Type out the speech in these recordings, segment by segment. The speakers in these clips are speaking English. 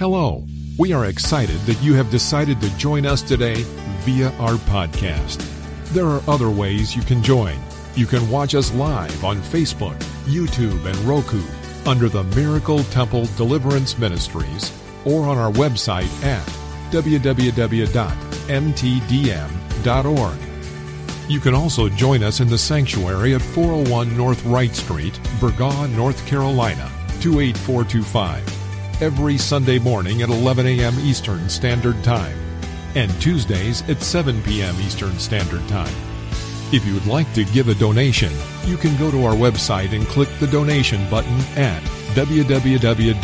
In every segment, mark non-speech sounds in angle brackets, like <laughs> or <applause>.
Hello. We are excited that you have decided to join us today via our podcast. There are other ways you can join. You can watch us live on Facebook, YouTube, and Roku under the Miracle Temple Deliverance Ministries or on our website at www.mtdm.org. You can also join us in the sanctuary at 401 North Wright Street, Burgaw, North Carolina, 28425, every Sunday morning at 11 a.m. Eastern Standard Time and Tuesdays at 7 p.m. Eastern Standard Time. If you would like to give a donation, you can go to our website and click the donation button at www.mtdm.org.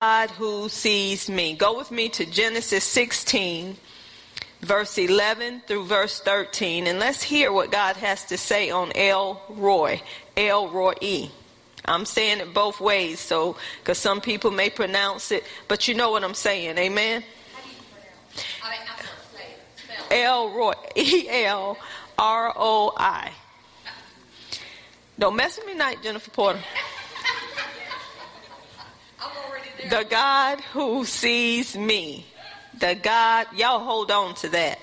God who sees me. Go with me to Genesis 16, verse 11 through verse 13, and let's hear what God has to say on El Roi, El Roi E. I'm saying it both ways, so because some people may pronounce it, but you know what I'm saying, amen. El Roi, E L R O I. Don't mess with me tonight, Jennifer Porter. <laughs> I'm already there. The God who sees me. The God, y'all hold on to that.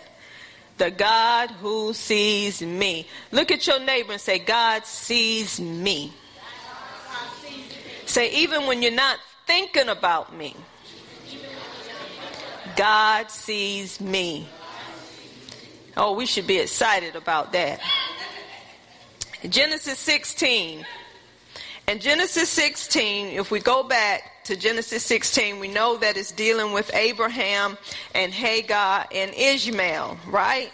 The God who sees me. Look at your neighbor and say, God sees me. Say, even when you're not thinking about me, God sees me. Oh, we should be excited about that. Genesis 16. In Genesis 16, if we go back to Genesis 16, we know that it's dealing with Abraham and Hagar and Ishmael, right?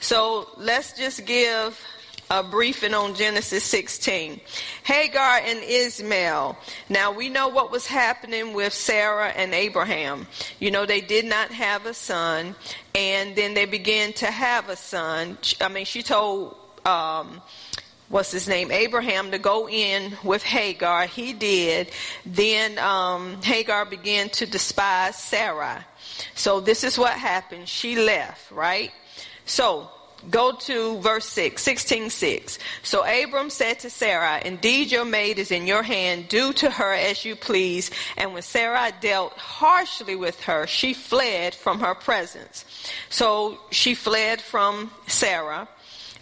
So let's just give a briefing on Genesis 16. Hagar and Ishmael. Now we know what was happening with Sarah and Abraham. You know, they did not have a son, and then they began to have a son. I mean, she told, um, what's his name, Abraham to go in with Hagar. He did. Then um, Hagar began to despise Sarah. So this is what happened. She left, right? So Go to verse 6, 16 6. So Abram said to Sarah, Indeed, your maid is in your hand. Do to her as you please. And when Sarah dealt harshly with her, she fled from her presence. So she fled from Sarah.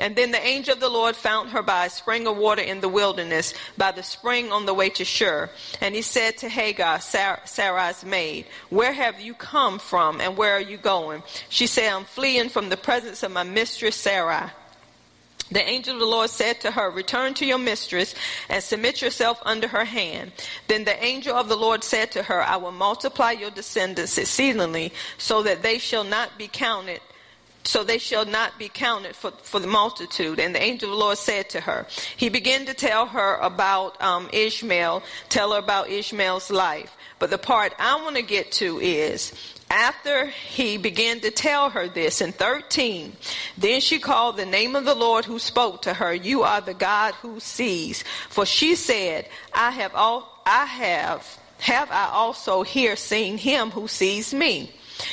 And then the angel of the Lord found her by a spring of water in the wilderness, by the spring on the way to Shur. And he said to Hagar, Sarah's maid, Where have you come from and where are you going? She said, I'm fleeing from the presence of my mistress Sarah. The angel of the Lord said to her, Return to your mistress and submit yourself under her hand. Then the angel of the Lord said to her, I will multiply your descendants exceedingly, so that they shall not be counted so they shall not be counted for, for the multitude. And the angel of the Lord said to her, He began to tell her about um, Ishmael, tell her about Ishmael's life. But the part I want to get to is after he began to tell her this in 13, then she called the name of the Lord who spoke to her, You are the God who sees. For she said, I have all, I have, have I also here seen him who sees me.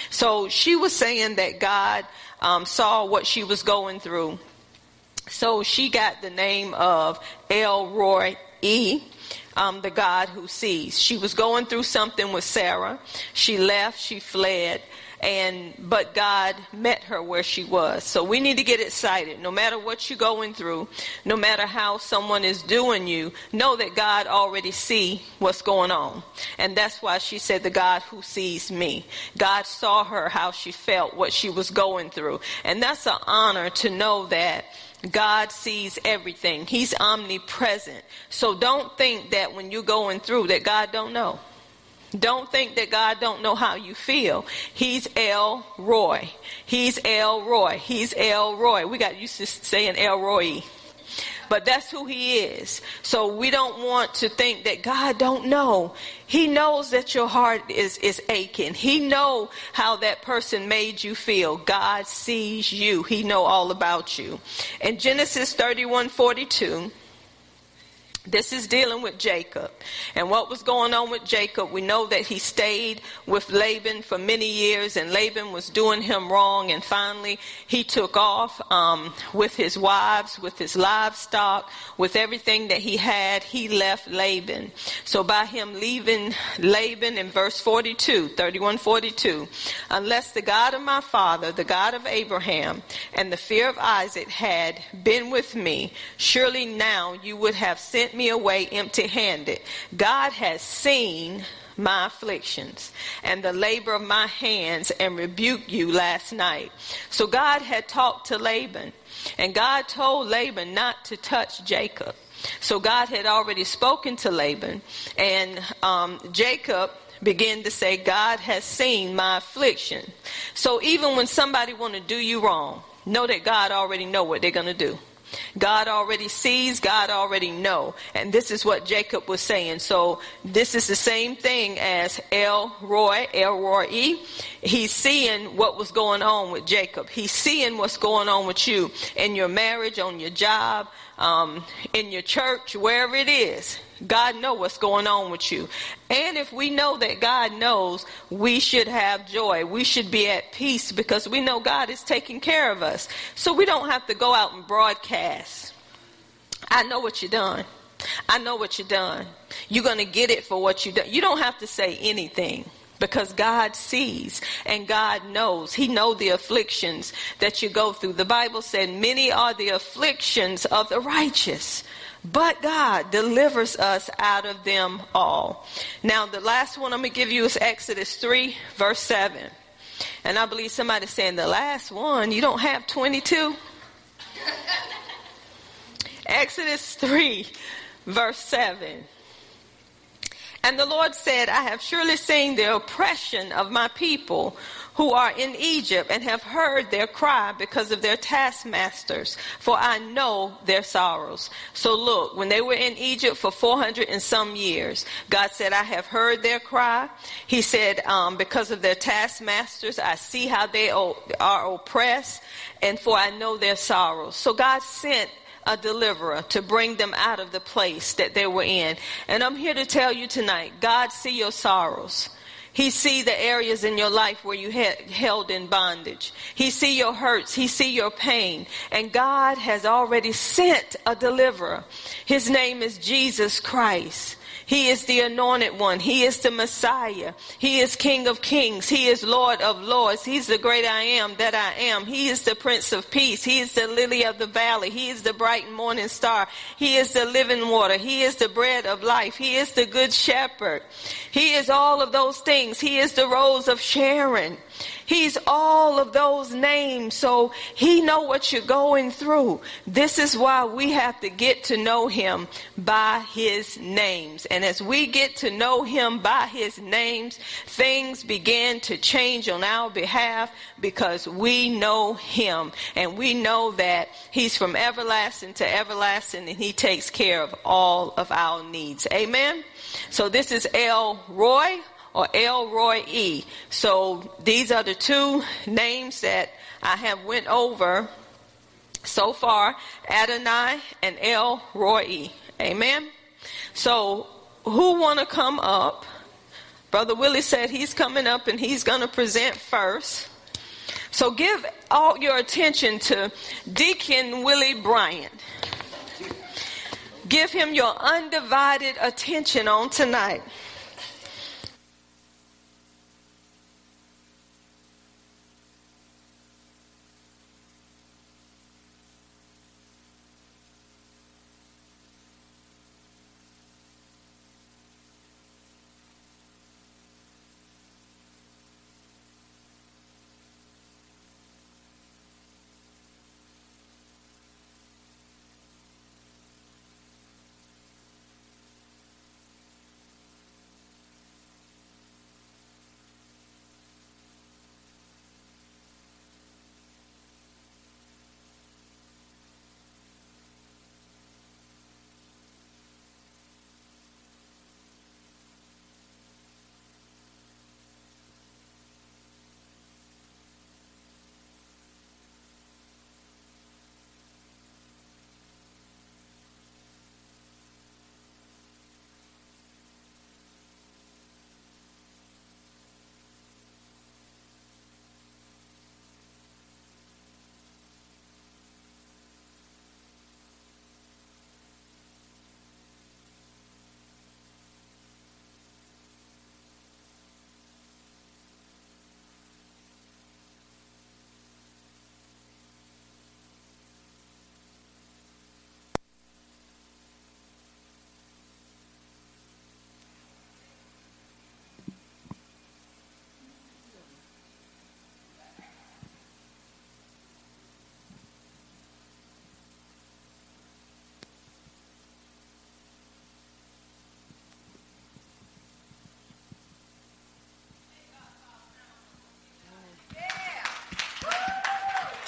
So she was saying that God um, saw what she was going through. So she got the name of El Roi E, um, the God who sees. She was going through something with Sarah. She left, she fled, and but God met her where she was. So we need to get excited. No matter what you're going through, no matter how someone is doing you, know that God already see what's going on. And that's why she said the God who sees me. God saw her how she felt, what she was going through. And that's an honor to know that God sees everything. He's omnipresent. So don't think that when you're going through that God don't know. Don't think that God don't know how you feel. He's El Roi. He's El Roi. He's El Roi. We got used to saying El Roi. But that's who he is. So we don't want to think that God don't know. He knows that your heart is, is aching. He know how that person made you feel. God sees you. He know all about you. In Genesis 31, 42, This is dealing with Jacob. And what was going on with Jacob, we know that he stayed with Laban for many years, and Laban was doing him wrong. And finally, he took off um, with his wives, with his livestock, with everything that he had. He left Laban. So, by him leaving Laban in verse 42, 31 42, unless the God of my father, the God of Abraham, and the fear of Isaac had been with me, surely now you would have sent me away empty handed. God has seen my afflictions and the labor of my hands and rebuked you last night. So God had talked to Laban, and God told Laban not to touch Jacob. So God had already spoken to Laban, and um, Jacob began to say, God has seen my affliction. So even when somebody want to do you wrong, know that God already know what they're going to do. God already sees, God already know. And this is what Jacob was saying. So this is the same thing as El Roi, El Roi. He's seeing what was going on with Jacob. He's seeing what's going on with you in your marriage, on your job, um, in your church, wherever it is. God know what's going on with you. And if we know that God knows, we should have joy. We should be at peace because we know God is taking care of us. So we don't have to go out and broadcast. I know what you done. I know what you done. You're going to get it for what you done. You don't have to say anything because God sees and God knows. He knows the afflictions that you go through. The Bible said, many are the afflictions of the righteous, but God delivers us out of them all. Now, the last one I'm going to give you is Exodus 3, verse 7. And I believe somebody's saying, the last one, you don't have 22? <laughs> Exodus 3, verse 7. And the Lord said, I have surely seen the oppression of my people who are in Egypt and have heard their cry because of their taskmasters, for I know their sorrows. So look, when they were in Egypt for 400 and some years, God said, I have heard their cry. He said, um, because of their taskmasters, I see how they are oppressed, and for I know their sorrows. So God sent a deliverer to bring them out of the place that they were in. And I'm here to tell you tonight, God see your sorrows. He see the areas in your life where you had held in bondage. He see your hurts. He see your pain. And God has already sent a deliverer. His name is Jesus Christ. He is the anointed one. He is the Messiah. He is King of kings. He is Lord of lords. He's the great I am that I am. He is the Prince of peace. He is the lily of the valley. He is the bright morning star. He is the living water. He is the bread of life. He is the good shepherd. He is all of those things. He is the rose of Sharon. He's all of those names. So he know what you're going through. This is why we have to get to know him by his names. And as we get to know him by his names, things begin to change on our behalf because we know him and we know that he's from everlasting to everlasting and he takes care of all of our needs. Amen. So this is El Roi or El Roi E. So these are the two names that I have went over so far, Adonai and El Roi. Amen. So who want to come up? Brother Willie said he's coming up and he's going to present first. So give all your attention to Deacon Willie Bryant. Give him your undivided attention on tonight.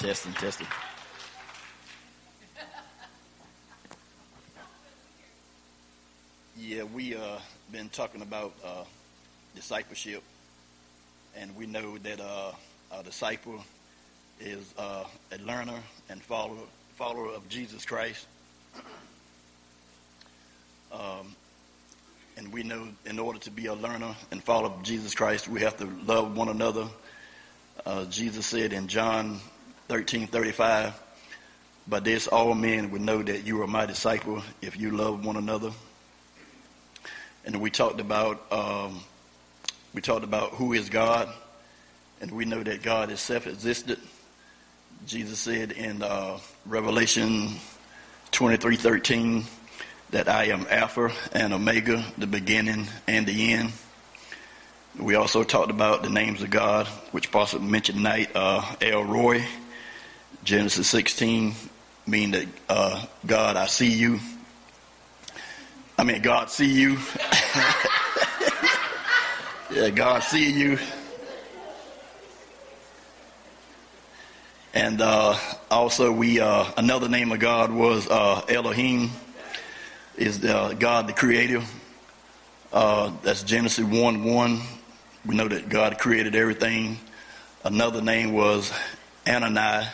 Testing, testing. Yeah, we uh been talking about uh, discipleship, and we know that uh, a disciple is uh, a learner and follower follower of Jesus Christ. Um, and we know in order to be a learner and follower of Jesus Christ, we have to love one another. Uh, Jesus said in John 13, 35, by this all men would know that you are my disciple if you love one another. And we talked about um, we talked about who is God, and we know that God is self-existent. Jesus said in uh, Revelation 23:13 that I am Alpha and Omega, the beginning and the end. We also talked about the names of God, which Pastor mentioned tonight, uh, El Roi, Genesis 16, mean that uh, God, I see you. I mean, God see you. <laughs> yeah, God see you. And uh, also, we uh, another name of God was uh, Elohim, is uh, God the Creator. Uh, that's Genesis one one. We know that God created everything. Another name was Adonai,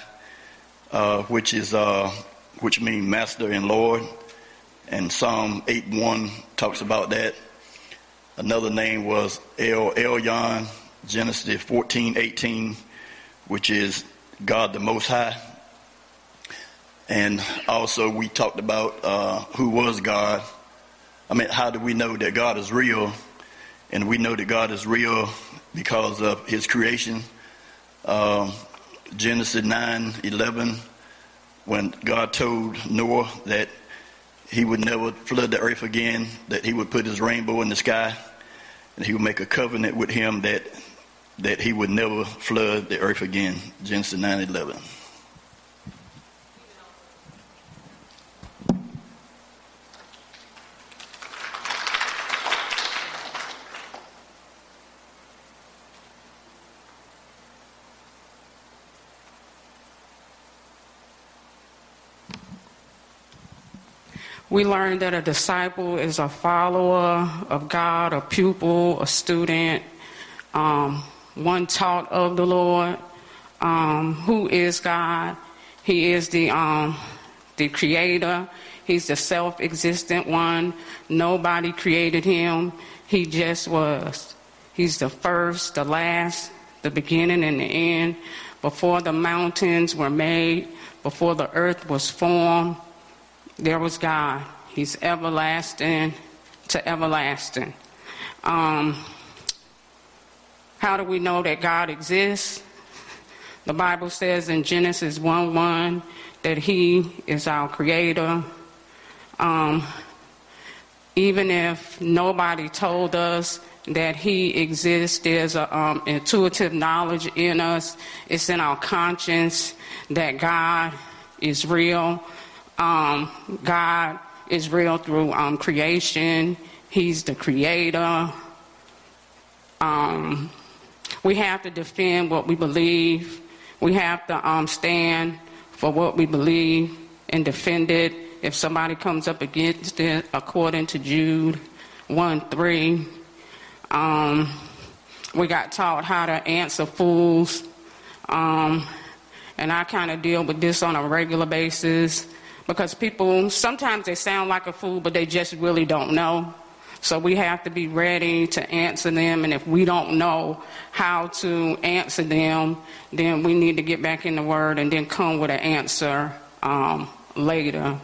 uh, which is which means Master and Lord. And Psalm 8 1 talks about that. Another name was El Elyon, Genesis 14 18, which is God the Most High. And also, we talked about uh, who was God. I mean, how do we know that God is real? And we know that God is real because of His creation. Um, Genesis 9 11, when God told Noah that he would never flood the earth again, that he would put his rainbow in the sky, and he would make a covenant with him that that he would never flood the earth again. Genesis 9 11. We learned that a disciple is a follower of God, a pupil, a student, um, one taught of the Lord. Um, who is God? He is the um, the Creator. He's the self-existent one. Nobody created him. He just was. He's the first, the last, the beginning, and the end. Before the mountains were made, before the earth was formed, there was God. He's everlasting to everlasting. Um, how do we know that God exists? The Bible says in Genesis 1 1 that He is our creator. Um, even if nobody told us that He exists, there's an um, intuitive knowledge in us, it's in our conscience that God is real. Um, God is real through um, creation. He's the creator. Um, we have to defend what we believe. We have to um, stand for what we believe and defend it. If somebody comes up against it, according to Jude 1 3, um, we got taught how to answer fools. Um, and I kind of deal with this on a regular basis because people sometimes they sound like a fool, but they just really don't know. So we have to be ready to answer them, and if we don't know how to answer them, then we need to get back in the Word and then come with an answer um, later.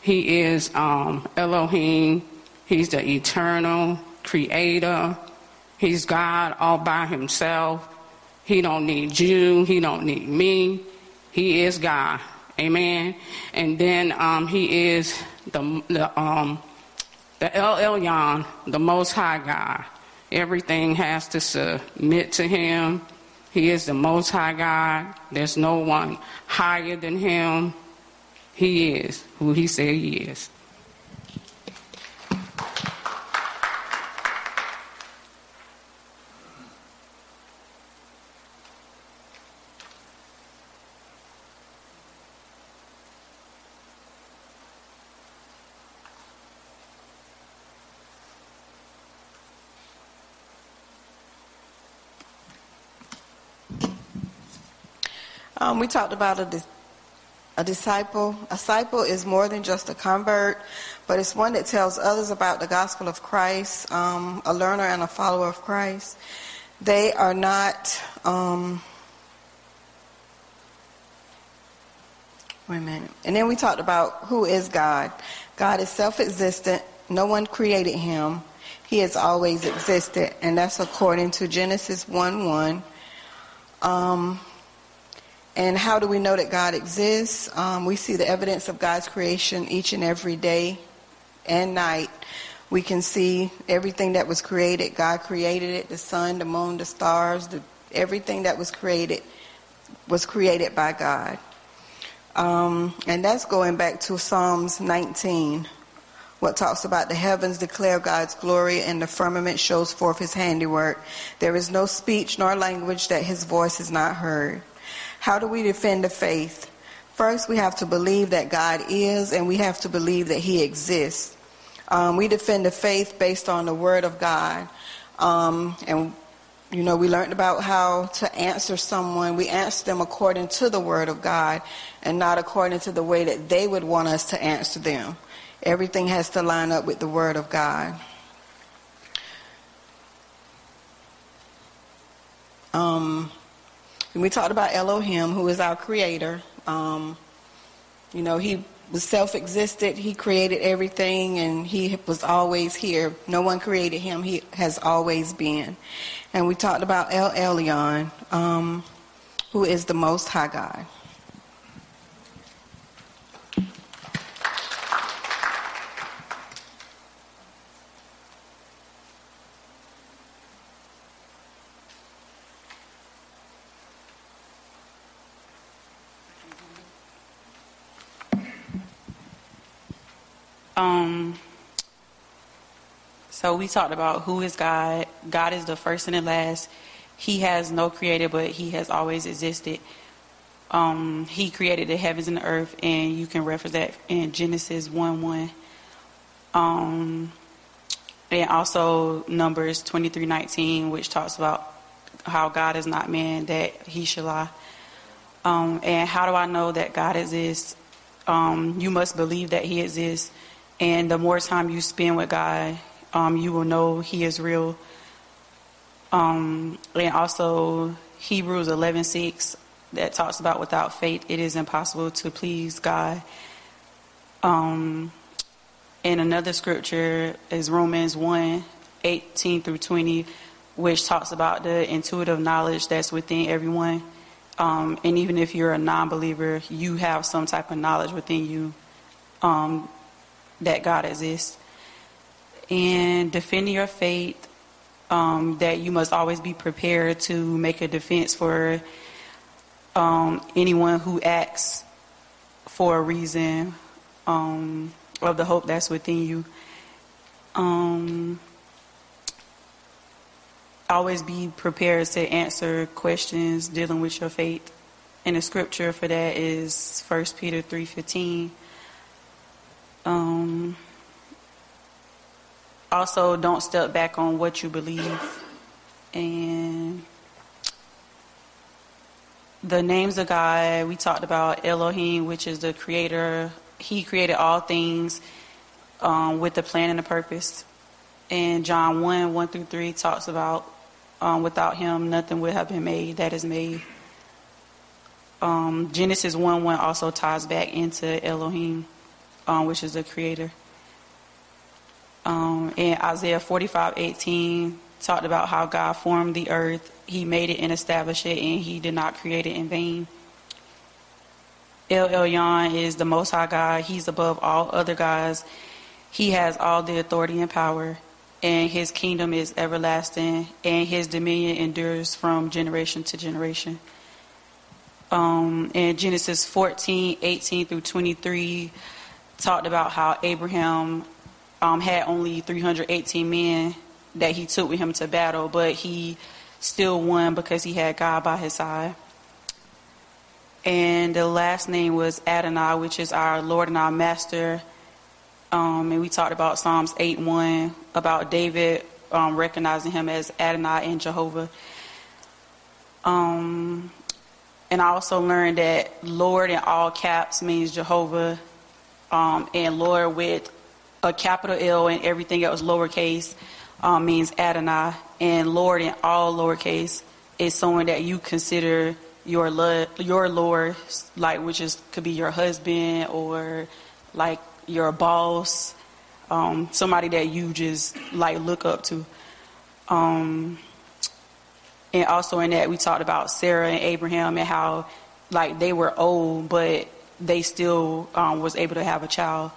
He is um, Elohim. He's the eternal creator. He's God all by himself. He don't need you. He don't need me. He is God. Amen. And then um, he is the, the, um, the El Elyon, the Most High God. Everything has to submit to him. He is the Most High God. There's no one higher than him. He is who he said he is. We talked about a, a disciple. A disciple is more than just a convert, but it's one that tells others about the gospel of Christ, um, a learner and a follower of Christ. They are not. Um, wait a minute. And then we talked about who is God. God is self existent, no one created him. He has always existed, and that's according to Genesis 1 1. Um, and how do we know that God exists? Um, we see the evidence of God's creation each and every day and night. We can see everything that was created. God created it the sun, the moon, the stars, the, everything that was created was created by God. Um, and that's going back to Psalms 19, what talks about the heavens declare God's glory and the firmament shows forth his handiwork. There is no speech nor language that his voice is not heard. How do we defend the faith? First, we have to believe that God is, and we have to believe that he exists. Um, we defend the faith based on the Word of God. Um, and, you know, we learned about how to answer someone. We answer them according to the Word of God and not according to the way that they would want us to answer them. Everything has to line up with the Word of God. Um, we talked about Elohim, who is our creator. Um, you know, he was self existent. He created everything and he was always here. No one created him. He has always been. And we talked about El Elyon, um, who is the Most High God. Um, so we talked about who is God. God is the first and the last. He has no creator, but he has always existed. Um, he created the heavens and the earth, and you can reference that in Genesis 1 1. Um, and also Numbers 23 19, which talks about how God is not man, that he shall lie. Um, and how do I know that God exists? Um, you must believe that he exists and the more time you spend with God, um, you will know He is real. Um, and also Hebrews 11:6 that talks about without faith it is impossible to please God. Um, and another scripture is Romans 1 18 through 20, which talks about the intuitive knowledge that's within everyone. Um, and even if you're a non believer, you have some type of knowledge within you um, that God exists. And defending your faith, um, that you must always be prepared to make a defense for um, anyone who acts for a reason um, of the hope that's within you. Um, always be prepared to answer questions dealing with your faith. And the scripture for that is 1 Peter 3.15. Um, also, don't step back on what you believe. And the names of God, we talked about Elohim, which is the creator. He created all things um, with a plan and a purpose. And John 1 1 through 3 talks about um, without him, nothing would have been made that is made. Um, Genesis 1 1 also ties back into Elohim um, which is the creator. Um, and Isaiah 45 18 talked about how God formed the earth, He made it and established it, and He did not create it in vain. El Elyon is the Most High God. He's above all other gods. He has all the authority and power, and His kingdom is everlasting, and His dominion endures from generation to generation. Um, in Genesis 14, 18 through 23, talked about how Abraham um, had only 318 men that he took with him to battle, but he still won because he had God by his side. And the last name was Adonai, which is our Lord and our Master. Um, and we talked about Psalms 8 1, about David um, recognizing him as Adonai and Jehovah. Um, and I also learned that Lord in all caps means Jehovah, um, and Lord with a capital L and everything else lowercase um, means Adonai, and Lord in all lowercase is someone that you consider your lo- your Lord, like which is could be your husband or like your boss, um, somebody that you just like look up to. Um, and also in that we talked about Sarah and Abraham and how like they were old, but they still um, was able to have a child.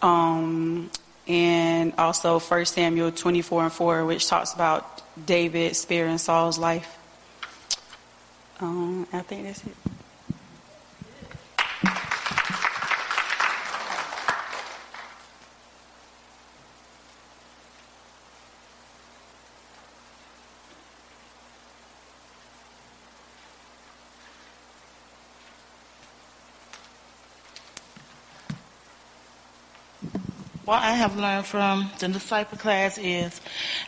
Um, and also 1 Samuel 24 and 4, which talks about David sparing Saul's life. Um, I think that's it. What I have learned from the disciple class is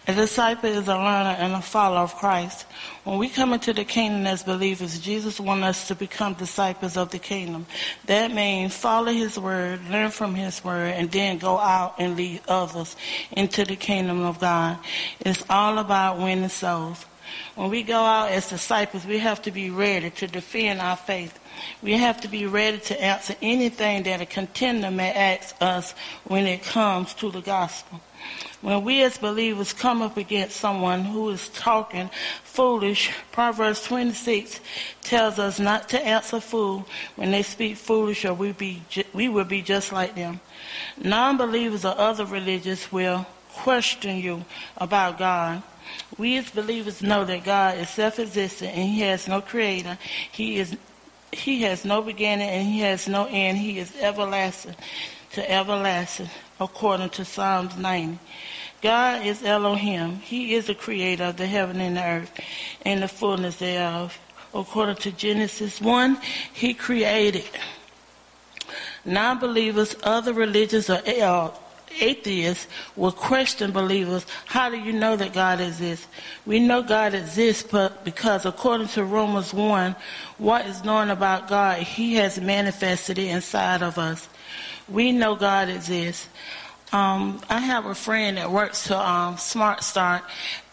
a disciple is a learner and a follower of Christ. When we come into the kingdom as believers, Jesus wants us to become disciples of the kingdom. That means follow his word, learn from his word, and then go out and lead others into the kingdom of God. It's all about winning souls. When we go out as disciples, we have to be ready to defend our faith. We have to be ready to answer anything that a contender may ask us when it comes to the gospel. When we as believers come up against someone who is talking foolish, Proverbs 26 tells us not to answer fool when they speak foolish or we, be, we will be just like them. Non-believers or other religions will question you about God. We as believers know that God is self-existent and He has no creator. He is He has no beginning and He has no end. He is everlasting to everlasting, according to Psalms 90. God is Elohim. He is the creator of the heaven and the earth and the fullness thereof. According to Genesis 1, He created. Non-believers, other religions, or eh, uh, atheists will question believers, how do you know that God exists? We know God exists but because according to Romans 1, what is known about God, he has manifested it inside of us. We know God exists. Um, I have a friend that works for um, Smart Start,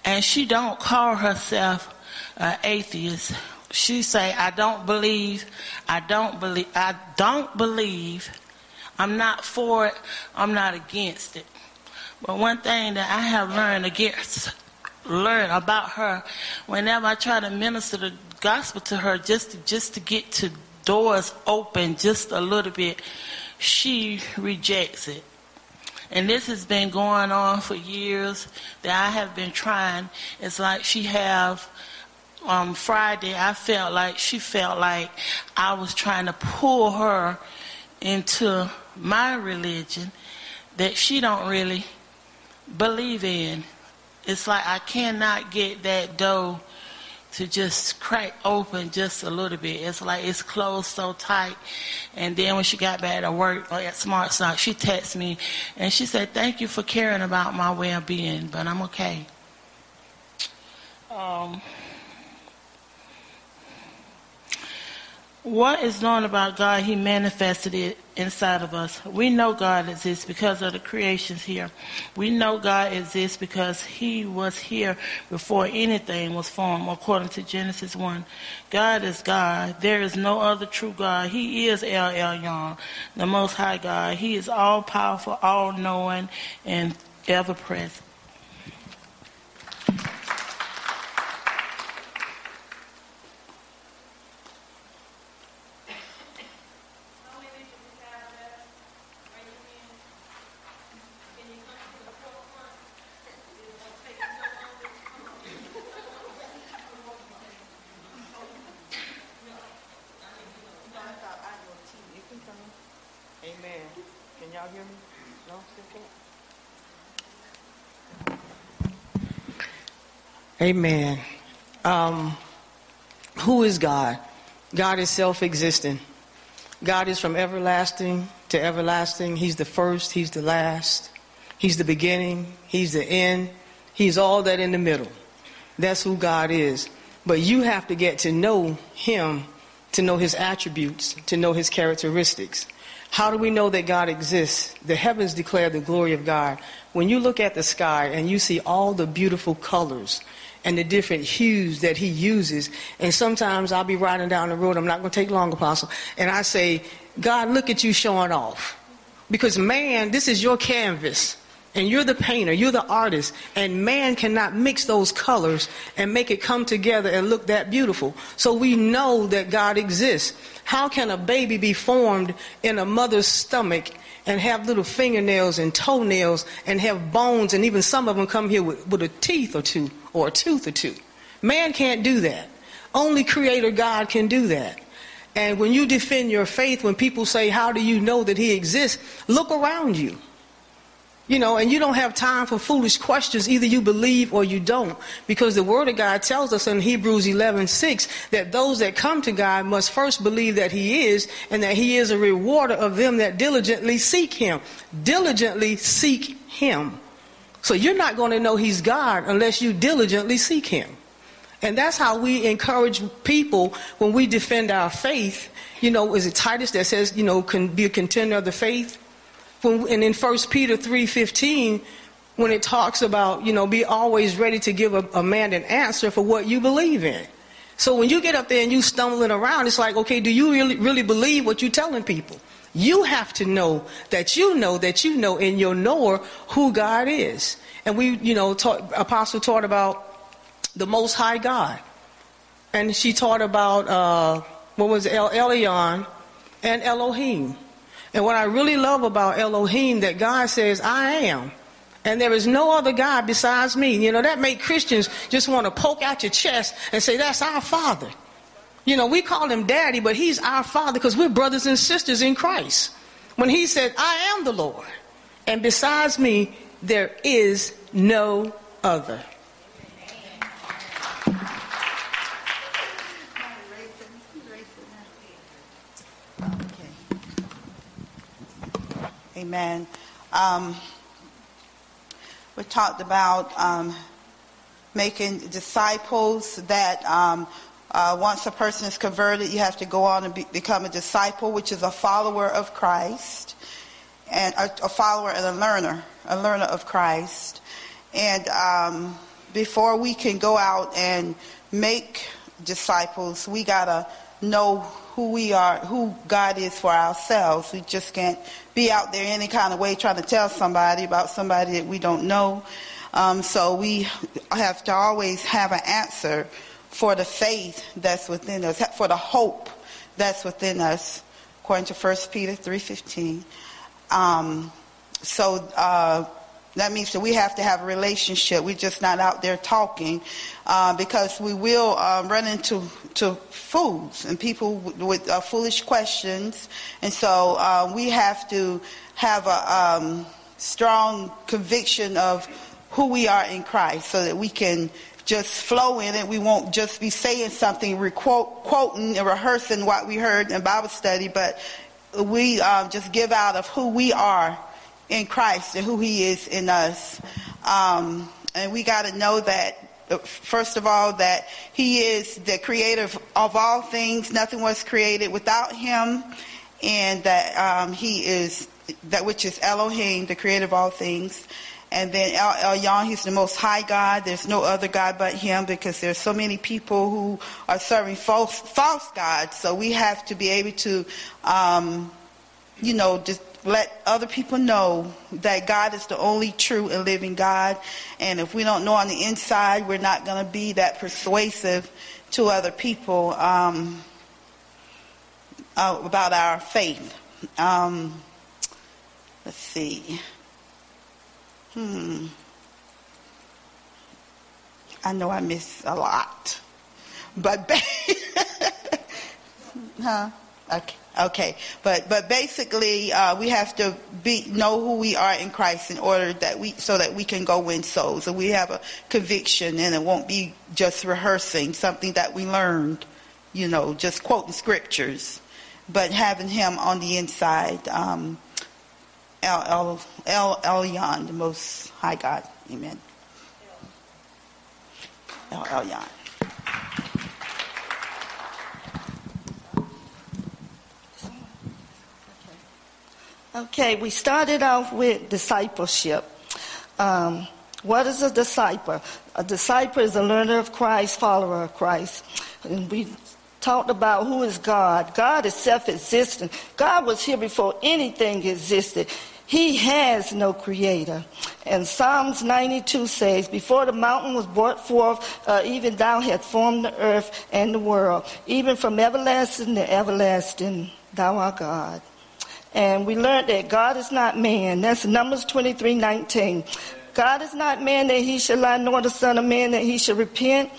and she don't call herself an atheist. She say, "I don't believe. I don't believe. I don't believe I'm not for it. I'm not against it. But one thing that I have learned against, learned about her, whenever I try to minister the gospel to her, just to, just to get to doors open just a little bit, she rejects it. And this has been going on for years that I have been trying. It's like she have um, Friday, I felt like she felt like I was trying to pull her into my religion that she don't really believe in. It's like I cannot get that door to just crack open just a little bit. It's like it's closed so tight. And then when she got back to work at Smart Start, she texted me and she said, "Thank you for caring about my well-being, but I'm okay." Um, what is known about God? He manifested it inside of us. We know God exists because of the creations here. We know God exists because He was here before anything was formed, according to Genesis 1. God is God. There is no other true God. He is El Elyon, the Most High God. He is all powerful, all knowing, and ever present. Amen. Um, who is God? God is self existent. God is from everlasting to everlasting. He's the first, He's the last, He's the beginning, He's the end, He's all that in the middle. That's who God is. But you have to get to know him, to know his attributes, to know his characteristics. How do we know that God exists? The heavens declare the glory of God. When you look at the sky and you see all the beautiful colors and the different hues that he uses, and sometimes I'll be riding down the road, I'm not going to take long, Apostle, and I say, God, look at you showing off. Because man, this is your canvas. And you're the painter, you're the artist, and man cannot mix those colors and make it come together and look that beautiful. So we know that God exists. How can a baby be formed in a mother's stomach and have little fingernails and toenails and have bones, and even some of them come here with, with a teeth or two or a tooth or two? Man can't do that. Only Creator God can do that. And when you defend your faith, when people say, How do you know that He exists? Look around you. You know, and you don't have time for foolish questions. Either you believe or you don't. Because the Word of God tells us in Hebrews 11 6 that those that come to God must first believe that He is and that He is a rewarder of them that diligently seek Him. Diligently seek Him. So you're not going to know He's God unless you diligently seek Him. And that's how we encourage people when we defend our faith. You know, is it Titus that says, you know, can be a contender of the faith? When, and in 1 Peter 3.15, when it talks about, you know, be always ready to give a, a man an answer for what you believe in. So when you get up there and you stumbling around, it's like, okay, do you really, really believe what you're telling people? You have to know that you know that you know in your knower who God is. And we, you know, taught, Apostle taught about the Most High God. And she taught about, uh, what was it, El Elyon and Elohim. And what I really love about Elohim that God says, I am. And there is no other God besides me. You know, that make Christians just want to poke out your chest and say, that's our father. You know, we call him daddy, but he's our father because we're brothers and sisters in Christ. When he said, I am the Lord, and besides me, there is no other. Amen. Um, we talked about um, making disciples that um, uh, once a person is converted, you have to go on and be, become a disciple, which is a follower of Christ, and a, a follower and a learner, a learner of Christ. And um, before we can go out and make disciples, we gotta know who we are, who God is for ourselves. We just can't be out there any kind of way trying to tell somebody about somebody that we don't know. Um, so we have to always have an answer for the faith that's within us, for the hope that's within us, according to 1 Peter 3.15. Um, so uh, that means that we have to have a relationship. We're just not out there talking uh, because we will um, run into to fools and people with, with uh, foolish questions. And so uh, we have to have a um, strong conviction of who we are in Christ so that we can just flow in it. We won't just be saying something, quoting and rehearsing what we heard in Bible study, but we um, just give out of who we are in Christ and who He is in us. Um, and we got to know that, first of all, that He is the creator of all things. Nothing was created without Him. And that um, He is that which is Elohim, the creator of all things. And then El Elyon, he's the most high God. There's no other God but him because there's so many people who are serving false, false gods. So we have to be able to, um, you know, just let other people know that God is the only true and living God. And if we don't know on the inside, we're not going to be that persuasive to other people um, uh, about our faith. Um, let's see. Hmm. I know I miss a lot, but <laughs> huh? Okay. Okay, but but basically, uh, we have to be know who we are in Christ in order that we so that we can go win souls, and we have a conviction, and it won't be just rehearsing something that we learned, you know, just quoting scriptures, but having Him on the inside. Um, El, El, El Elyon, the Most High God. Amen. El Elyon. Okay, we started off with discipleship. Um, what is a disciple? A disciple is a learner of Christ, follower of Christ. And we talked about who is God. God is self existent. God was here before anything existed. He has no creator. And Psalms 92 says, Before the mountain was brought forth, uh, even thou hast formed the earth and the world. Even from everlasting to everlasting, thou art God. And we learned that God is not man. That's Numbers 23 19. God is not man that he should lie, nor the Son of Man that he should repent.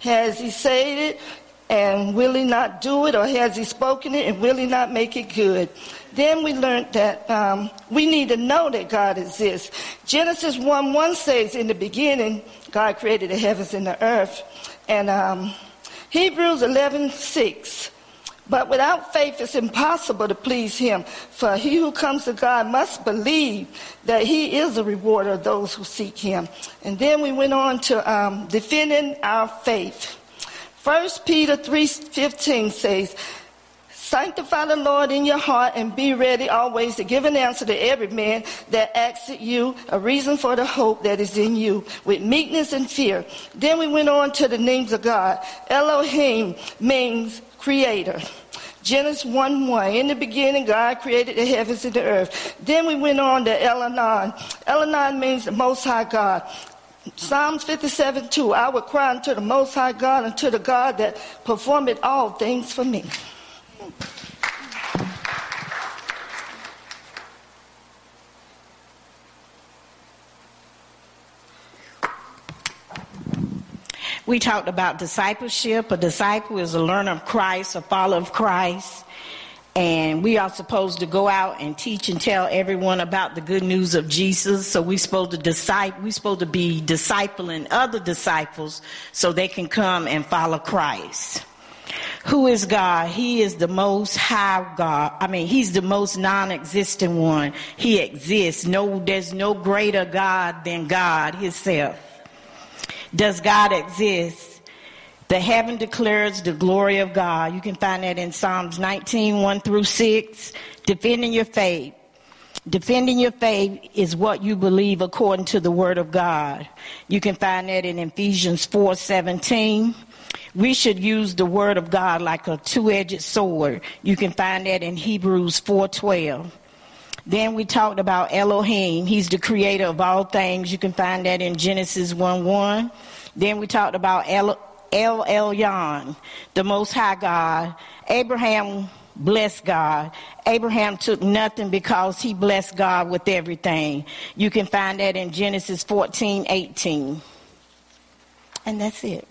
Has he said it, and will he not do it, or has he spoken it, and will he not make it good? Then we learned that um, we need to know that God exists. Genesis 1 1 says, In the beginning, God created the heavens and the earth. And um, Hebrews 11 6. But without faith, it's impossible to please him. For he who comes to God must believe that he is a rewarder of those who seek him. And then we went on to um, defending our faith. First Peter 3:15 says, Sanctify the Lord in your heart and be ready always to give an answer to every man that asks you a reason for the hope that is in you with meekness and fear. Then we went on to the names of God. Elohim means creator. Genesis 1 1. In the beginning, God created the heavens and the earth. Then we went on to El Elyon. Elonon means the Most High God. Psalms 57 2. I will cry unto the Most High God, unto the God that performeth all things for me. We talked about discipleship. A disciple is a learner of Christ, a follower of Christ. And we are supposed to go out and teach and tell everyone about the good news of Jesus. So we're supposed to disciple, we're supposed to be discipling other disciples so they can come and follow Christ. Who is God? He is the most high God. I mean, he's the most non-existent one. He exists. No, there's no greater God than God himself. Does God exist? The heaven declares the glory of God. You can find that in Psalms 19, 1 through 6. Defending your faith. Defending your faith is what you believe according to the word of God. You can find that in Ephesians 4, 17. We should use the word of God like a two-edged sword. You can find that in Hebrews 4:12. Then we talked about Elohim. He's the creator of all things. You can find that in Genesis 1 1. Then we talked about El, El Elyon, the Most High God. Abraham blessed God. Abraham took nothing because he blessed God with everything. You can find that in Genesis 14 18. And that's it.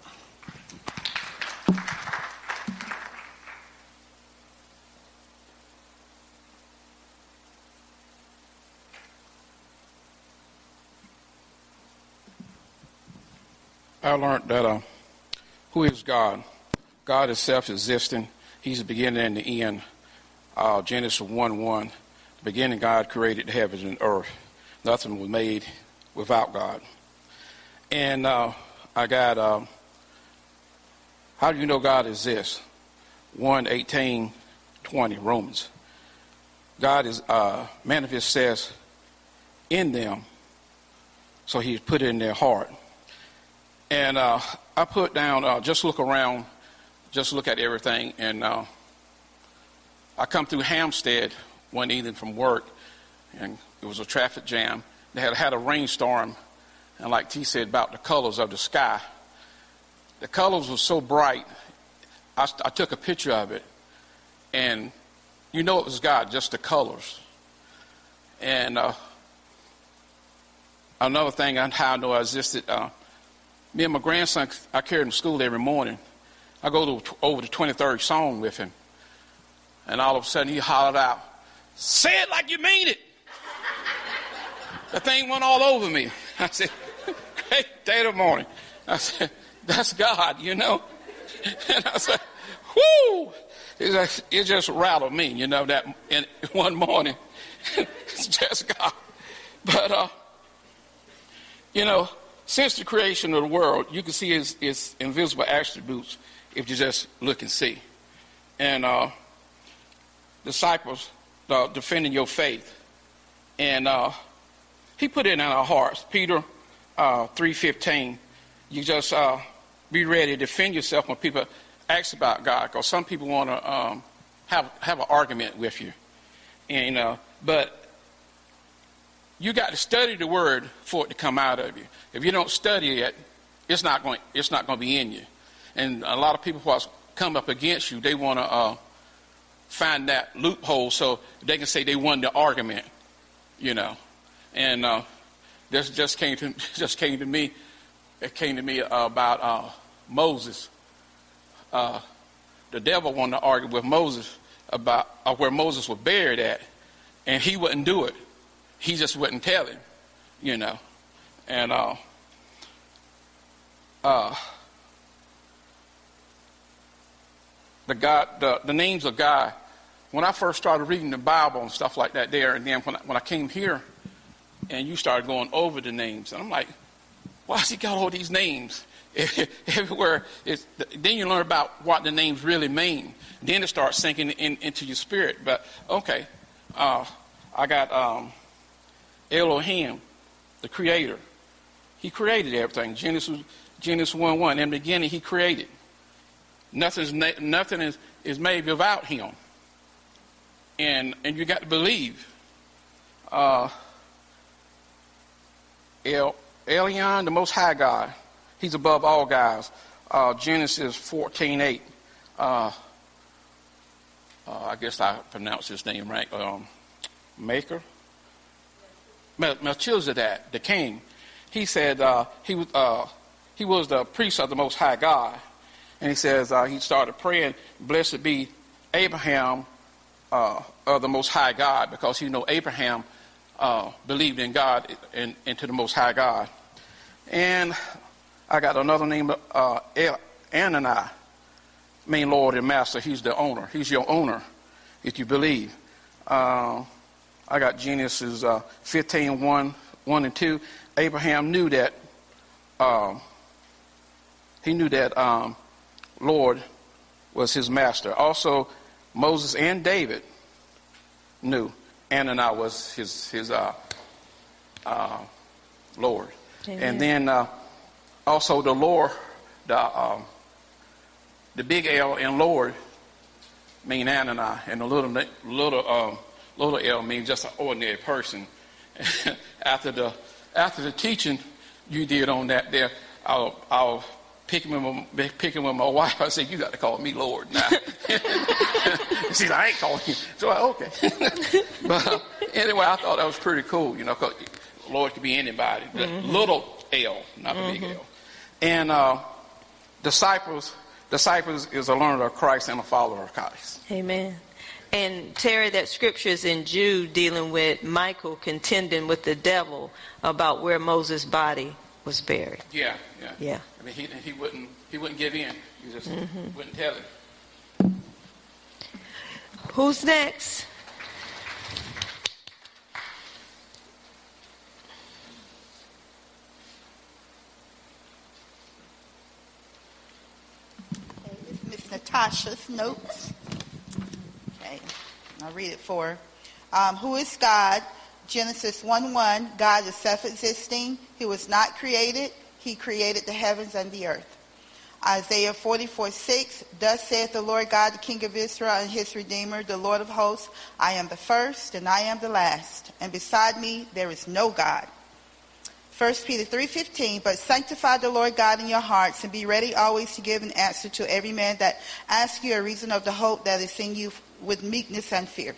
I learned that uh, who is God? God is self-existing. He's the beginning and the end. Uh, Genesis 1 1. The beginning, God created the heavens and earth. Nothing was made without God. And uh, I got, uh, how do you know God exists? 1 18 20, Romans. God is uh, manifest says in them, so He's put it in their heart. And uh, I put down, uh, just look around, just look at everything. And uh, I come through Hampstead one evening from work, and it was a traffic jam. They had had a rainstorm, and like T said about the colors of the sky, the colors were so bright. I, I took a picture of it, and you know it was God, just the colors. And uh, another thing on how I know I existed, uh, me and my grandson, I carried him to school every morning. I go to, over the 23rd song with him. And all of a sudden he hollered out, Say it like you mean it. the thing went all over me. I said, Great day of morning. I said, That's God, you know. And I said, Whoo! It just rattled me, you know, that in one morning. <laughs> it's just God. But, uh, you know, since the creation of the world, you can see his, invisible attributes if you just look and see. And uh, disciples, uh, defending your faith. And uh, he put it in our hearts. Peter uh, 3.15, you just uh, be ready to defend yourself when people ask about God, because some people want to um, have, have an argument with you. And, uh, but you got to study the word for it to come out of you. If you don't study it, it's not going, it's not going to be in you. And a lot of people who come up against you, they want to uh, find that loophole so they can say they won the argument, you know. And uh, this just came to <laughs> just came to me. It came to me about uh, Moses. Uh, the devil wanted to argue with Moses about uh, where Moses was buried at, and he wouldn't do it. He just wouldn't tell him, you know. And uh, uh, the God, the, the names of God. When I first started reading the Bible and stuff like that there, and then when I, when I came here, and you started going over the names, and I'm like, why has he got all these names <laughs> everywhere? It's, then you learn about what the names really mean. Then it starts sinking in, into your spirit. But okay, uh, I got um, Elohim, the Creator. He created everything. Genesis Genesis 1 1. In the beginning, He created. Nothing's, nothing is, is made without him. And, and you got to believe. Uh, El, Elyon, the Most High God, he's above all gods. Uh, Genesis 14 8. Uh, uh, I guess I pronounced his name right. Um, Maker? Melchizedek, the king. He said uh, he, was, uh, he was the priest of the Most High God and he says uh, he started praying, "Blessed be Abraham uh, of the Most High God," because you know Abraham uh, believed in God and into the Most High God. And I got another name, uh, Adonai, mean Lord and Master. He's the owner. He's your owner, if you believe. I got Genesis uh, 15, 1, 1 and 2. Abraham knew that. Um, he knew that um, Lord was his master. Also, Moses and David knew Adonai was his, his uh, uh, Lord. Amen. And then uh, also the Lord, the, um, the big L in Lord mean Adonai, and the little, little, um, little L means just an ordinary person. <laughs> after, the, after the teaching you did on that there, I'll, I'll picking with my, picking with my wife. I said, "You got to call me Lord now." <laughs> She's like, "I ain't calling you." So I okay. <laughs> but uh, anyway, I thought that was pretty cool. You know, cause Lord could be anybody. Mm-hmm. little L, not mm-hmm. big. L. And uh, disciples, disciples is a learner of Christ and a follower of Christ. Amen. And Terry, that scripture is in Jude dealing with Michael contending with the devil about where Moses' body was buried. Yeah, yeah. Yeah. I mean, he, he wouldn't he wouldn't give in. He just mm-hmm. wouldn't tell him. Who's next? Miss Natasha's notes. Okay, I'll read it for her. Um, who is God? Genesis 1 1, God is self existing. He was not created, He created the heavens and the earth. Isaiah 44 6, Thus saith the Lord God, the King of Israel and his Redeemer, the Lord of hosts, I am the first and I am the last, and beside me there is no God. 1 Peter 3:15 But sanctify the Lord God in your hearts and be ready always to give an answer to every man that asks you a reason of the hope that is in you with meekness and fear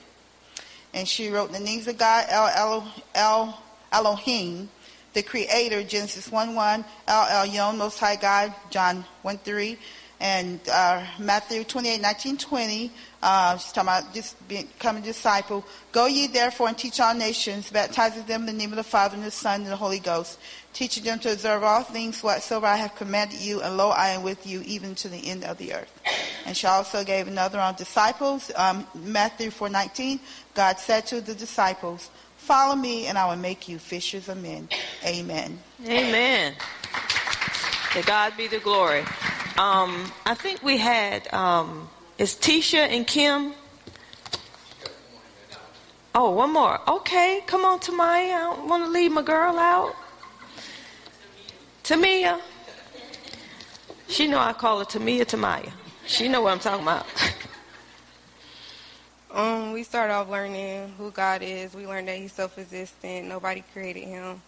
and she wrote the names of God, El, El, El Elohim, the Creator, Genesis 1 1, El Elyon, Most High God, John 1 3, and uh, Matthew 28 19 20. Uh, she's talking about just becoming a disciple. Go ye therefore and teach all nations, baptizing them in the name of the Father and the Son and the Holy Ghost, teaching them to observe all things whatsoever I have commanded you, and lo, I am with you even to the end of the earth. And she also gave another on disciples, um, Matthew 4 19. God said to the disciples, Follow me, and I will make you fishers of men. Amen. Amen. To God be the glory. Um, I think we had, um, is Tisha and Kim? Oh, one more. Okay, come on, Tamaya. I don't want to leave my girl out. Tamia. She know I call her Tamia Tamaya. She know what I'm talking about. <laughs> um, we start off learning who God is. We learn that He's self-existent. Nobody created Him.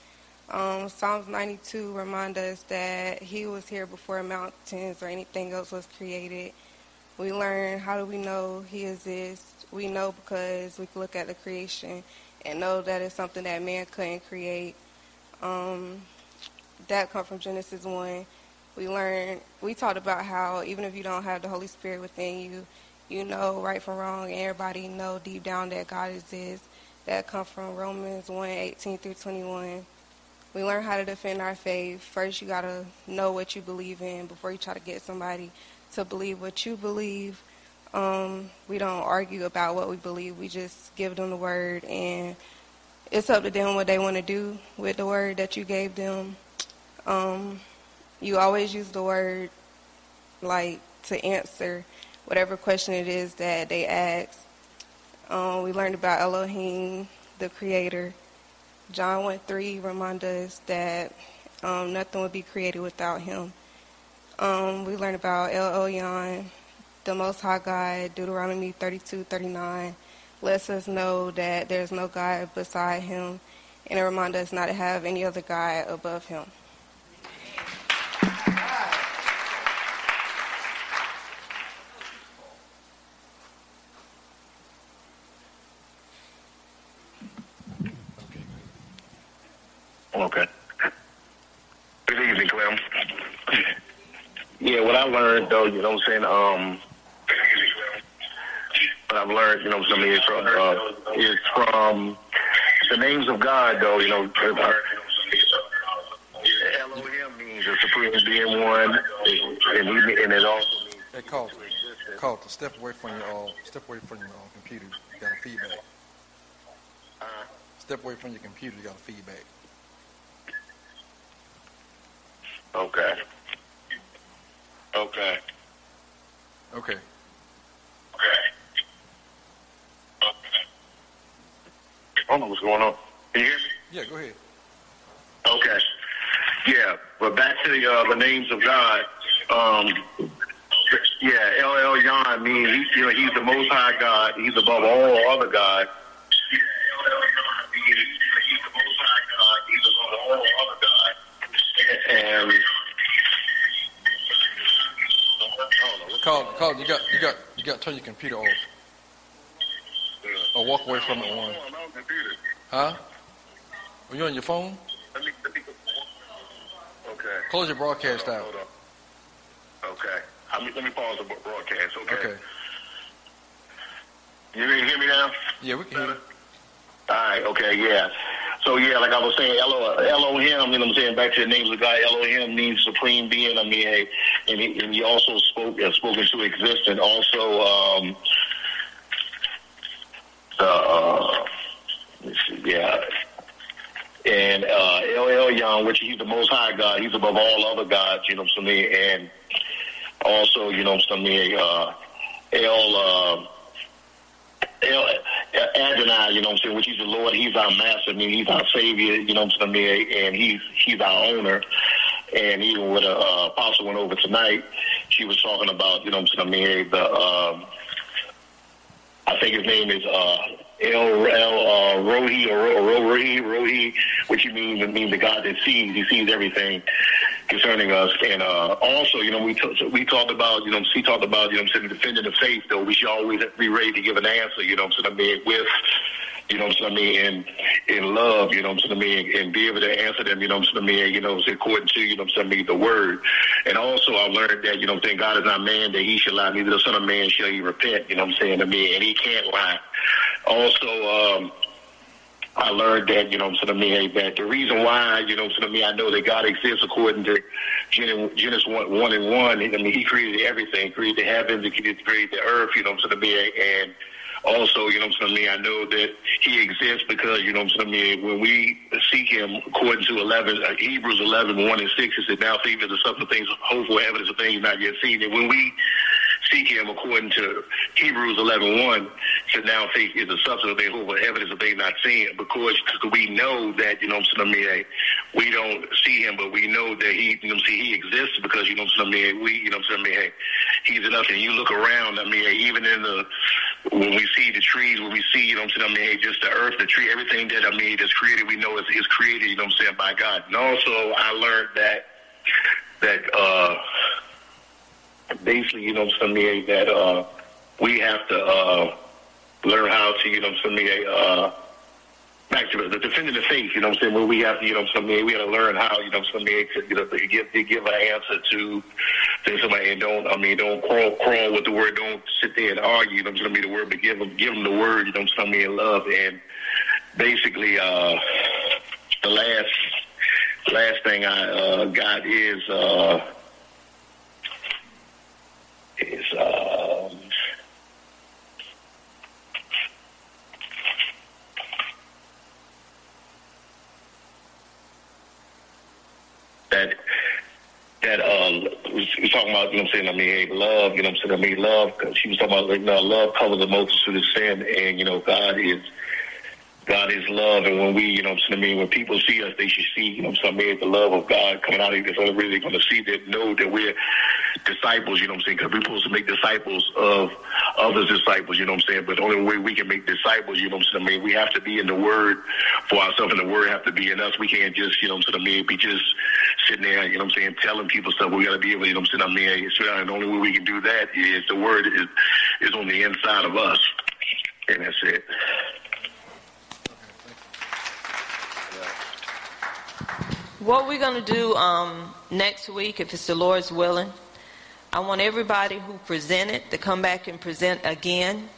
Um, Psalms 92 remind us that He was here before mountains or anything else was created. We learn how do we know He exists. We know because we can look at the creation and know that it's something that man couldn't create. Um, that come from Genesis 1. We learned, we talked about how even if you don't have the Holy Spirit within you, you know right from wrong. And everybody know deep down that God exists. That come from Romans 1, 18 through 21. We learn how to defend our faith. First, you got to know what you believe in before you try to get somebody to believe what you believe. Um, we don't argue about what we believe. We just give them the word, and it's up to them what they want to do with the word that you gave them. Um, you always use the word like to answer whatever question it is that they ask. Um, we learned about Elohim, the Creator. John 1 3 reminds us that um, nothing would be created without Him. Um, we learned about El Elyon, the Most High God, Deuteronomy 32 39 lets us know that there's no God beside Him, and it reminds us not to have any other God above Him. Okay. Good evening, Clem. Yeah, what I learned though, you know what I'm saying, um what I've learned, you know what I'm saying, is from uh, is from the names of God though, you know, Elohim means the supreme being one and he and it also means Hey, Carl, Carl, step away from your uh, step away from your uh, computer. You got a feedback. Step away from your computer. You got a feedback. Okay. Okay. Okay. Okay. I don't know what's going on. Can you hear me? Yeah, go ahead. Okay. Yeah, but back to the uh, the names of God. Um, yeah, El Elyon means he's you know he's the Most High God. He's above all other gods. And Carl, Carl, you got you got you got to turn your computer off. Or walk away from it one. Huh? Are you on your phone? okay. Close your broadcast out. Okay. Let me, let me pause the broadcast. Okay. Okay. You can hear me now? Yeah, we can hear you. All right, okay, yeah. So yeah, like I was saying, Elo, Elohim, you know what I'm saying, back to the names of God, Elohim means supreme being. I mean, hey, and he, and he also spoke, uh, to exist, and Also, um, uh, see, yeah, and uh, El Elyon, which he's the Most High God, he's above all other gods. You know what I'm saying, and also, you know what I'm saying, uh, El. Uh, El, Adonai, you know what I'm saying, which he's the Lord, he's our master, I mean, he's our savior, you know what I'm saying, and he's he's our owner. And even with the uh, apostle went over tonight, she was talking about, you know what I'm saying, the um, I think his name is uh, El El uh, Roi or Ro- Roi Roi, which he means it means the God that sees. He sees everything concerning us. And uh, also, you know, we t- we talked about, you know, he talked about, you know, I'm saying defending the faith. Though we should always be ready to give an answer. You know, I'm saying I mean with. You know what I'm saying? In in love, you know what I'm saying? And be able to answer them, you know what I'm saying? You know, according to, you know what I'm saying, the word. And also I learned that, you know what God is not man that he should lie, neither the son of man shall he repent, you know what I'm saying, to me, and he can't lie. Also, um, I learned that, you know what I'm saying, that the reason why, you know what I'm saying, I know that God exists according to Genesis 1, 1 and 1. I mean, he created everything, created the heavens, he created the earth, you know what I'm saying, and also, you know what I'm saying, I know that he exists because, you know what I'm saying, when we seek him, according to 11, uh, Hebrews 11, 1 and 6, it said, now is the substance of things, hopeful evidence of things not yet seen. And when we seek him according to Hebrews 11.1, 1, to now faith is the substance of their hope, but evidence of they not seen. Because we know that, you know what I'm saying, we don't see him, but we know that he, you know saying, he exists because, you know what I'm saying, we, you know what I'm saying, he's enough. And you look around, I mean, even in the, when we see the trees, when we see, you know what I'm saying, I mean, just the earth, the tree, everything that, I mean, that's created, we know is, is created, you know what I'm saying, by God. And also, I learned that, that, uh, basically, you know what I'm saying, that, uh, we have to, uh, learn how to, you know what I'm saying, uh, back to the defending the faith, you know what I'm saying, where we have to, you know I'm we have to learn how, you know I'm to, you know, to give, to give an answer to, to somebody and don't, I mean, don't crawl, crawl with the word, don't sit there and argue, you know what I'm saying, the word, but give them, give them the word, you know what I'm saying, in love. And basically, uh, the last, last thing I, uh, got is, uh, is, um, that that um we was talking about, you know what I'm saying, I mean, hey, love, you know what I'm saying, I mean, love, she was talking about, you know, love covers a multitude of sin, and, you know, God is, God is love, and when we, you know what I'm saying, I mean, when people see us, they should see, you know what I'm saying, the love of God coming out of us, so really to see that, know that we're disciples, you know what I'm saying, because we're supposed to make disciples of others disciples, you know what I'm saying, but the only way we can make disciples, you know what I'm saying, I mean, we have to be in the Word for ourselves, and the Word have to be in us. We can't just, you know what I'm saying, I mean, be just sitting there, you know what I'm saying, telling people stuff. We got to be able, you know what I'm saying, I mean, and the only way we can do that is the Word is, is on the inside of us, and that's it. What we're going to do um, next week, if it's the Lord's willing, I want everybody who presented to come back and present again.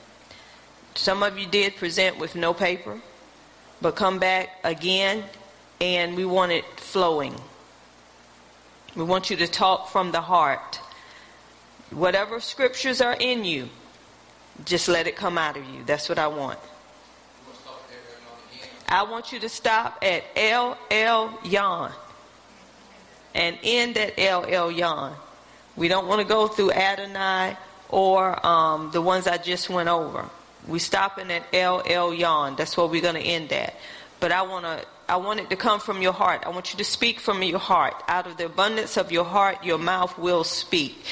Some of you did present with no paper, but come back again, and we want it flowing. We want you to talk from the heart. Whatever scriptures are in you, just let it come out of you. That's what I want. I want you to stop at El Elyon and end at El Elyon. We don't want to go through Adonai or um, the ones I just went over. We're stopping at El Elyon. That's what we're going to end at. But I want to. I want it to come from your heart. I want you to speak from your heart. Out of the abundance of your heart, your mouth will speak.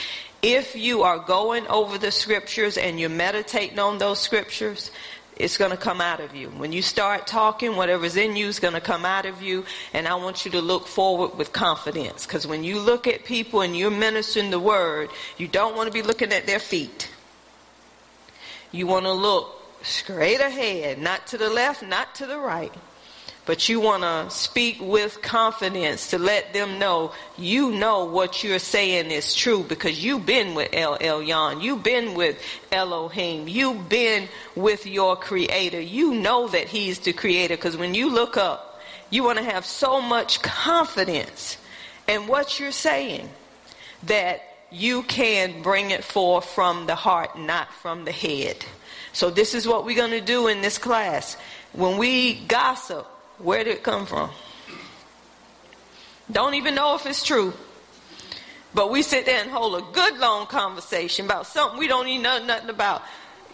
If you are going over the scriptures and you're meditating on those scriptures, it's going to come out of you. When you start talking, whatever's in you is going to come out of you. And I want you to look forward with confidence. Because when you look at people and you're ministering the word, you don't want to be looking at their feet. You want to look straight ahead, not to the left, not to the right. But you want to speak with confidence to let them know you know what you're saying is true because you've been with El Elyon. You've been with Elohim. You've been with your creator. You know that he's the creator because when you look up, you want to have so much confidence in what you're saying that you can bring it forth from the heart, not from the head. So this is what we're going to do in this class. When we gossip, where did it come from? Don't even know if it's true. But we sit there and hold a good long conversation about something we don't even know nothing about.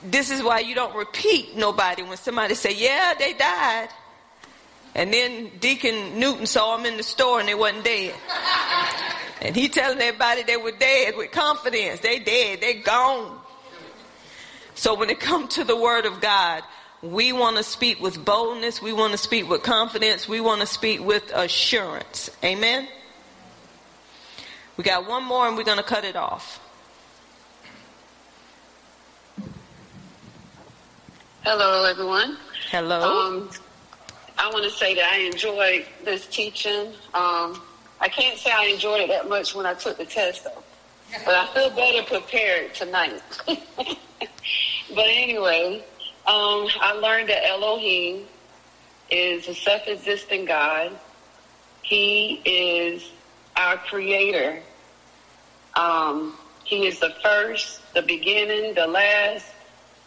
This is why you don't repeat nobody when somebody say, yeah, they died. And then Deacon Newton saw them in the store and they wasn't dead. And he telling everybody they were dead with confidence. They dead. They gone. So when it comes to the word of God, we want to speak with boldness. We want to speak with confidence. We want to speak with assurance. Amen? We got one more and we're going to cut it off. Hello, everyone. Hello. Um, I want to say that I enjoyed this teaching. Um, I can't say I enjoyed it that much when I took the test, though. But I feel better prepared tonight. <laughs> but anyway, um, I learned that Elohim is a self-existing God. He is our creator. Um, he is the first, the beginning, the last.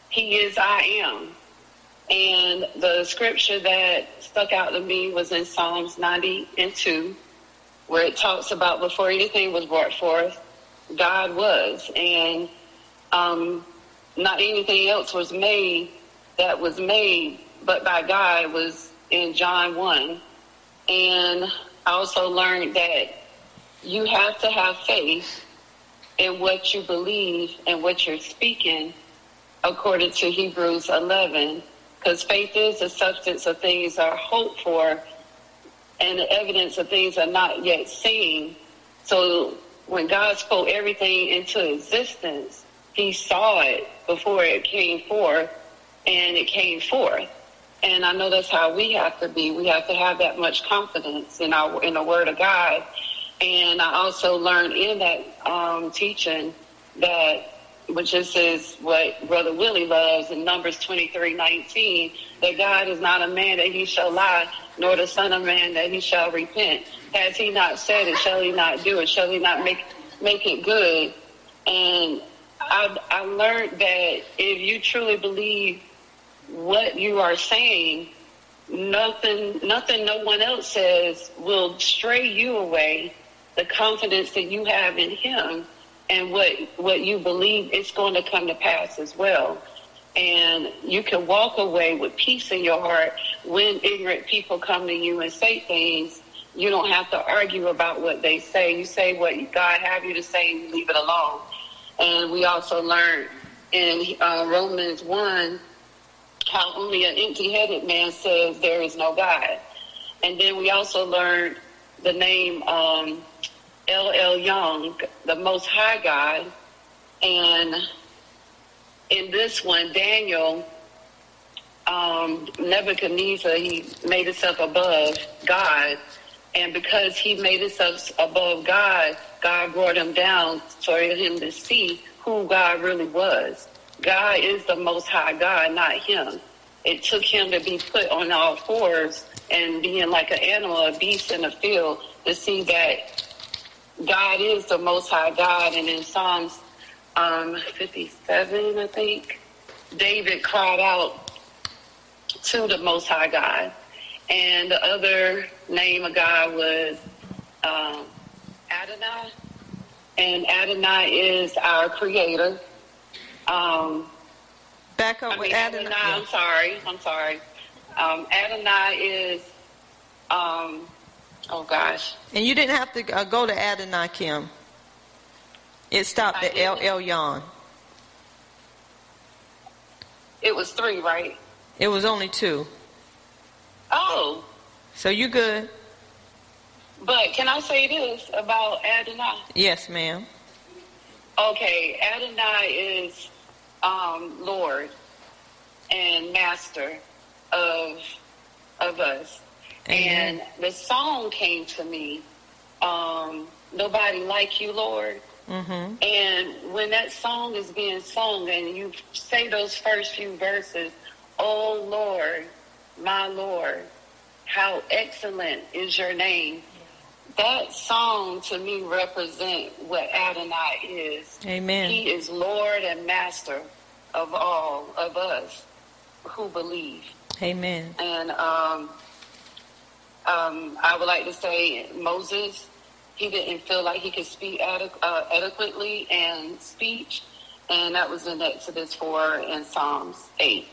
He is I am. And the scripture that stuck out to me was in Psalms 90 and 2, where it talks about before anything was brought forth, God was. And um, not anything else was made that was made but by God was in John 1. And I also learned that you have to have faith in what you believe and what you're speaking according to Hebrews 11. Because faith is the substance of things are hoped for and the evidence of things are not yet seen. So when God spoke everything into existence, he saw it before it came forth and it came forth. And I know that's how we have to be. We have to have that much confidence in our in the Word of God. And I also learned in that um, teaching that, which this is what Brother Willie loves in Numbers twenty three nineteen, that God is not a man that he shall lie, nor the Son of Man that he shall repent. Has he not said it? Shall he not do it? Shall he not make make it good? And I, I learned that if you truly believe what you are saying, nothing, nothing no one else says will stray you away. The confidence that you have in Him and what what you believe, it's going to come to pass as well. And you can walk away with peace in your heart when ignorant people come to you and say things. You don't have to argue about what they say. You say what God have you to say, and leave it alone. And we also learned in uh, Romans 1 how only an empty headed man says there is no God. And then we also learned the name um, Elyon, the Most High God. And in this one, Daniel, um, Nebuchadnezzar, he made himself above God. And because he made himself above God, God brought him down for him to see who God really was. God is the most high God, not him. It took him to be put on all fours and being like an animal, a beast in the field to see that God is the most high God. And in Psalms um, 57, I think, David cried out to the most high God. And the other name of God was um, Adonai. And Adonai is our creator. Um, Back up I with mean, Adonai. Adonai. I'm sorry. I'm sorry. Um, Adonai is, um, oh gosh. And you didn't have to uh, go to Adonai Kim. It stopped I at didn't. Elyon. It was three, right? It was only two. Oh, So you good? but can I say this about Adonai? Yes, ma'am. Okay, Adonai is um, Lord and Master of of us. Amen. And the song came to me, um, Nobody Like You, Lord. Mm-hmm. And when that song is being sung and you say those first few verses, Oh Lord, my Lord, how excellent is your name. That song to me represent what Adonai is. Amen. He is Lord and Master of all of us who believe. Amen. And um, um, I would like to say Moses, he didn't feel like he could speak uh, adequately and speech, and that was in Exodus 4 and Psalms 8.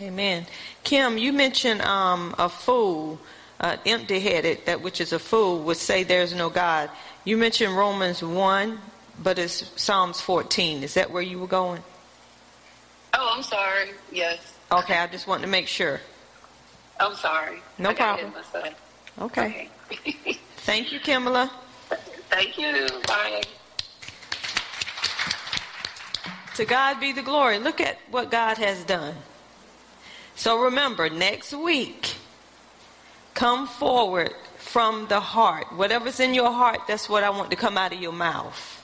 Amen. Kim, you mentioned um, a fool, uh, empty-headed, that which is a fool, would say there's no God. You mentioned Romans 1, but it's Psalms 14. Is that where you were going? Oh, I'm sorry. Yes. Okay, I just wanted to make sure. I'm sorry. No I problem. myself. Okay. <laughs> Thank you, Kimala. Thank you. Bye. To God be the glory. Look at what God has done. So remember, next week, come forward from the heart. Whatever's in your heart, that's what I want to come out of your mouth.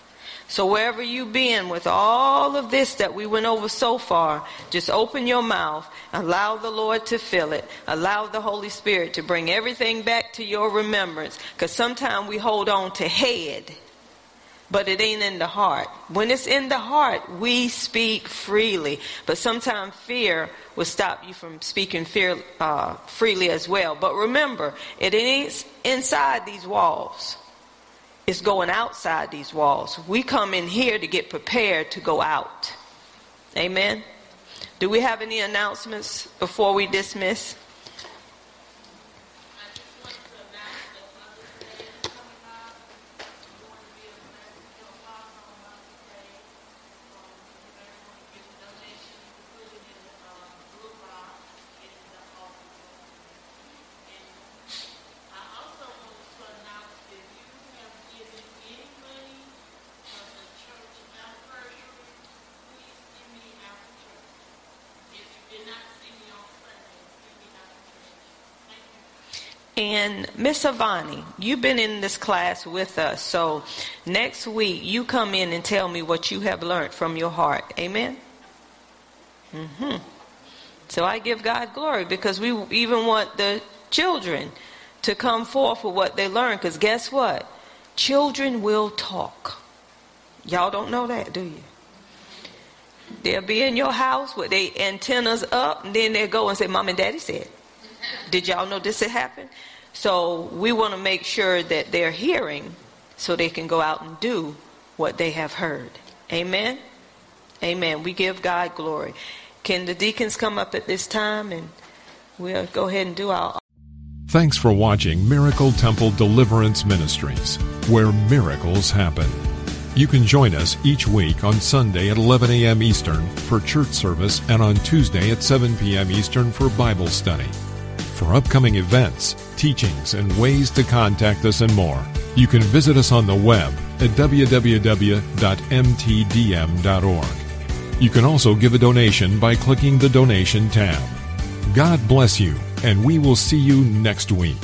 So wherever you been with all of this that we went over so far, just open your mouth, allow the Lord to fill it, allow the Holy Spirit to bring everything back to your remembrance. Because sometimes we hold on to head, but it ain't in the heart. When it's in the heart, we speak freely. But sometimes fear will stop you from speaking fear, uh, freely as well. But remember, it ain't inside these walls. It's going outside these walls. We come in here to get prepared to go out. Amen. Do we have any announcements before we dismiss? And Miss Avani, you've been in this class with us. So next week, you come in and tell me what you have learned from your heart. Amen? Mm-hmm. So I give God glory because we even want the children to come forth with what they learn. Because guess what? Children will talk. Y'all don't know that, do you? They'll be in your house with their antennas up, and then they'll go and say, Mom and Daddy said. Did y'all know this had happened? So we want to make sure that they're hearing so they can go out and do what they have heard. Amen? Amen. We give God glory. Can the deacons come up at this time and we'll go ahead and do our. Thanks for watching Miracle Temple Deliverance Ministries, where miracles happen. You can join us each week on Sunday at 11 a.m. Eastern for church service and on Tuesday at 7 p.m. Eastern for Bible study. For upcoming events, teachings, and ways to contact us and more, you can visit us on the web at www.mtdm.org. You can also give a donation by clicking the donation tab. God bless you, and we will see you next week.